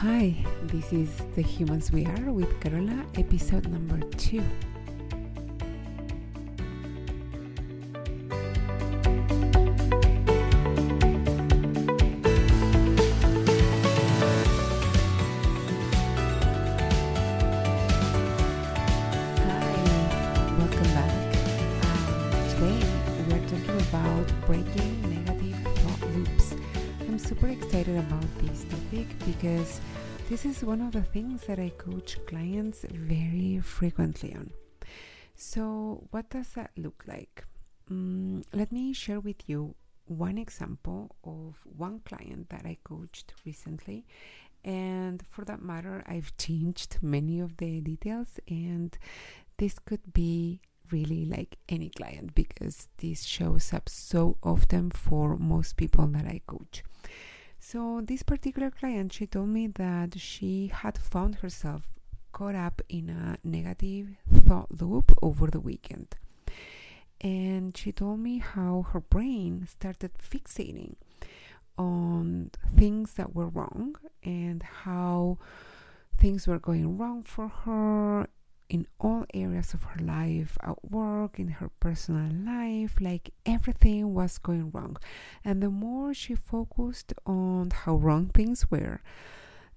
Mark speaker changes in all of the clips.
Speaker 1: Hi, this is The Humans We Are with Carola, episode number two. This topic because this is one of the things that I coach clients very frequently on. So, what does that look like? Mm, let me share with you one example of one client that I coached recently. And for that matter, I've changed many of the details, and this could be really like any client because this shows up so often for most people that I coach. So, this particular client, she told me that she had found herself caught up in a negative thought loop over the weekend. And she told me how her brain started fixating on things that were wrong and how things were going wrong for her in all areas of her life at work, in her personal life, like everything was going wrong. And the more she focused on how wrong things were,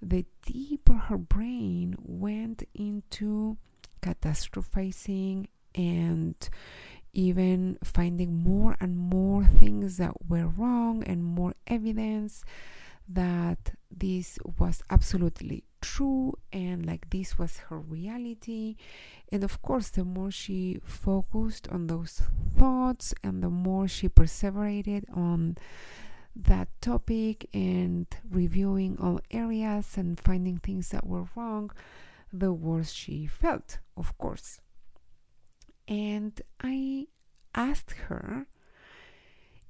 Speaker 1: the deeper her brain went into catastrophizing and even finding more and more things that were wrong and more evidence that this was absolutely true and like this was her reality. And of course, the more she focused on those thoughts and the more she perseverated on that topic and reviewing all areas and finding things that were wrong, the worse she felt, of course. And I asked her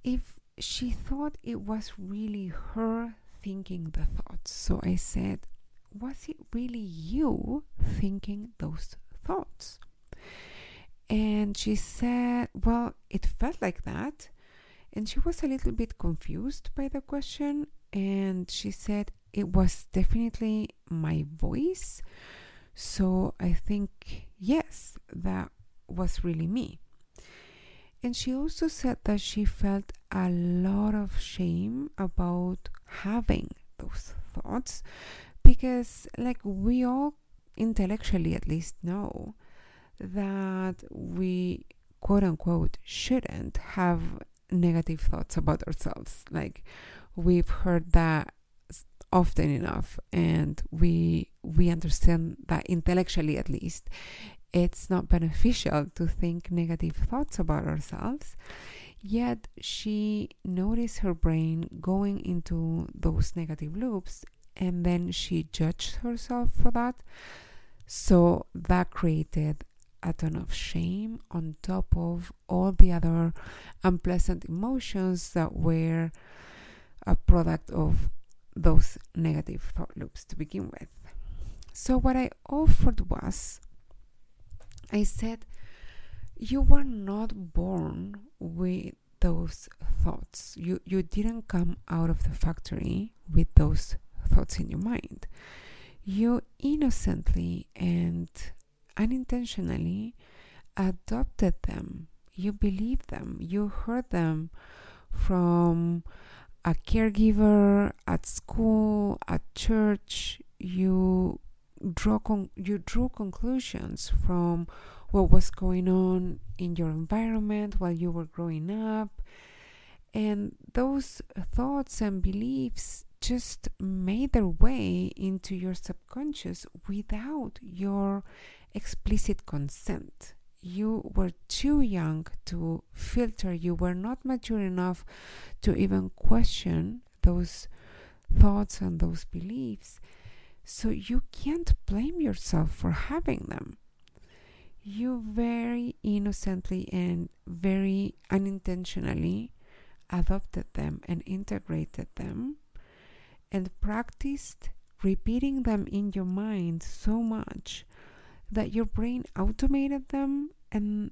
Speaker 1: if she thought it was really her thinking the thoughts. So I said, Was it really you thinking those thoughts? And she said, Well, it felt like that. And she was a little bit confused by the question. And she said, It was definitely my voice. So I think, yes, that was really me. And she also said that she felt a lot of shame about having those thoughts because, like, we all intellectually at least know that we quote unquote shouldn't have negative thoughts about ourselves. Like, we've heard that often enough and we we understand that intellectually at least it's not beneficial to think negative thoughts about ourselves. Yet she noticed her brain going into those negative loops and then she judged herself for that. So that created a ton of shame on top of all the other unpleasant emotions that were a product of those negative thought loops to begin with. So, what I offered was I said, You were not born with those thoughts. You, you didn't come out of the factory with those thoughts in your mind. You innocently and unintentionally adopted them. You believed them. You heard them from a caregiver at school, at church. You draw con- you drew conclusions from what was going on in your environment while you were growing up and those thoughts and beliefs just made their way into your subconscious without your explicit consent. You were too young to filter. You were not mature enough to even question those thoughts and those beliefs. So you can't blame yourself for having them. You very innocently and very unintentionally adopted them and integrated them and practiced repeating them in your mind so much that your brain automated them and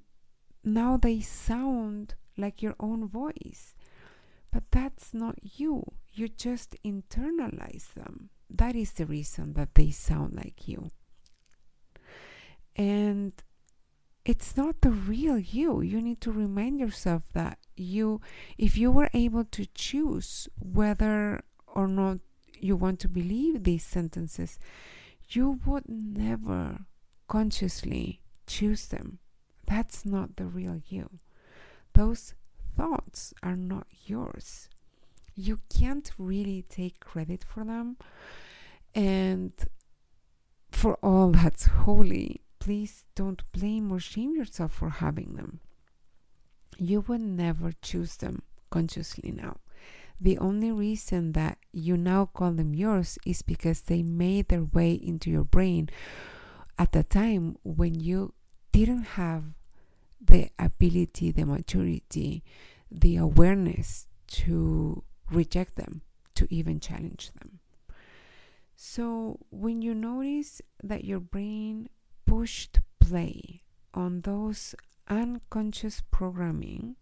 Speaker 1: now they sound like your own voice. But that's not you. You just internalize them that is the reason that they sound like you. And it's not the real you. You need to remind yourself that you, if you were able to choose whether or not you want to believe these sentences, you would never consciously choose them. That's not the real you. Those thoughts are not yours. You can't really take credit for them. And for all that's holy, please don't blame or shame yourself for having them. You would never choose them consciously now. The only reason that you now call them yours is because they made their way into your brain at a time when you didn't have the ability, the maturity, the awareness to reject them, to even challenge them. So, when you notice that your brain pushed play on those unconscious programming,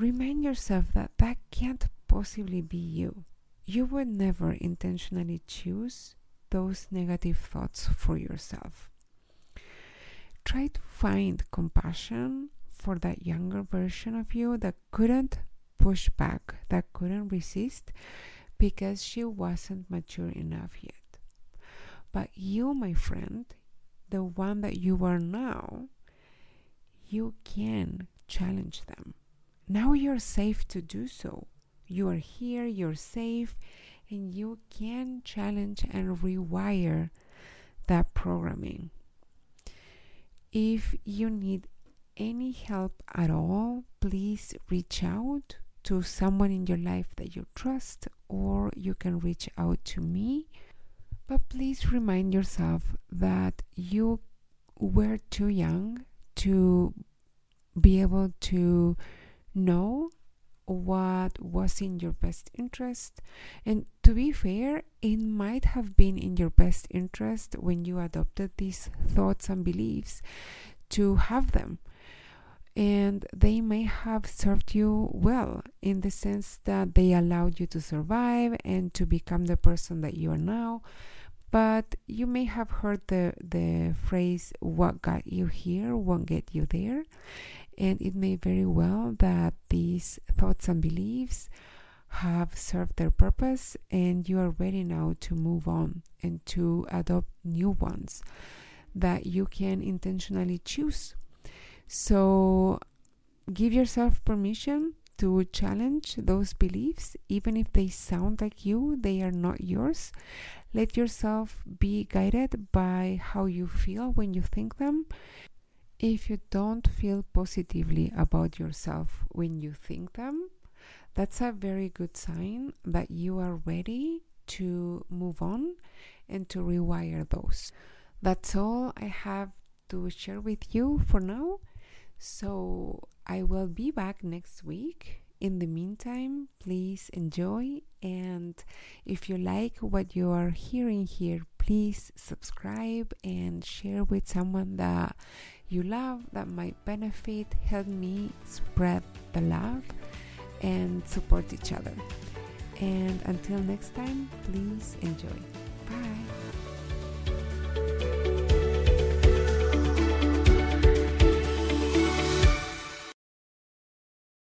Speaker 1: remind yourself that that can't possibly be you. You would never intentionally choose those negative thoughts for yourself. Try to find compassion for that younger version of you that couldn't push back, that couldn't resist because she wasn't mature enough yet. But you, my friend, the one that you are now, you can challenge them. Now you're safe to do so. You are here, you're safe, and you can challenge and rewire that programming. If you need any help at all, please reach out to someone in your life that you trust, or you can reach out to me. But please remind yourself that you were too young to be able to know what was in your best interest. And to be fair, it might have been in your best interest when you adopted these thoughts and beliefs to have them. And they may have served you well in the sense that they allowed you to survive and to become the person that you are now. But you may have heard the, the phrase, what got you here won't get you there and it may very well that these thoughts and beliefs have served their purpose and you are ready now to move on and to adopt new ones that you can intentionally choose. So give yourself permission to challenge those beliefs, even if they sound like you, they are not yours. Let yourself be guided by how you feel when you think them if you don't feel positively about yourself when you think them, that's a very good sign that you are ready to move on and to rewire those. That's all I have to share with you for now. So I will be back next week. In the meantime, please enjoy. And if you like what you are hearing here, please subscribe and share with someone that you love that might benefit. Help me spread the love and support each other. And until next time, please enjoy. Bye.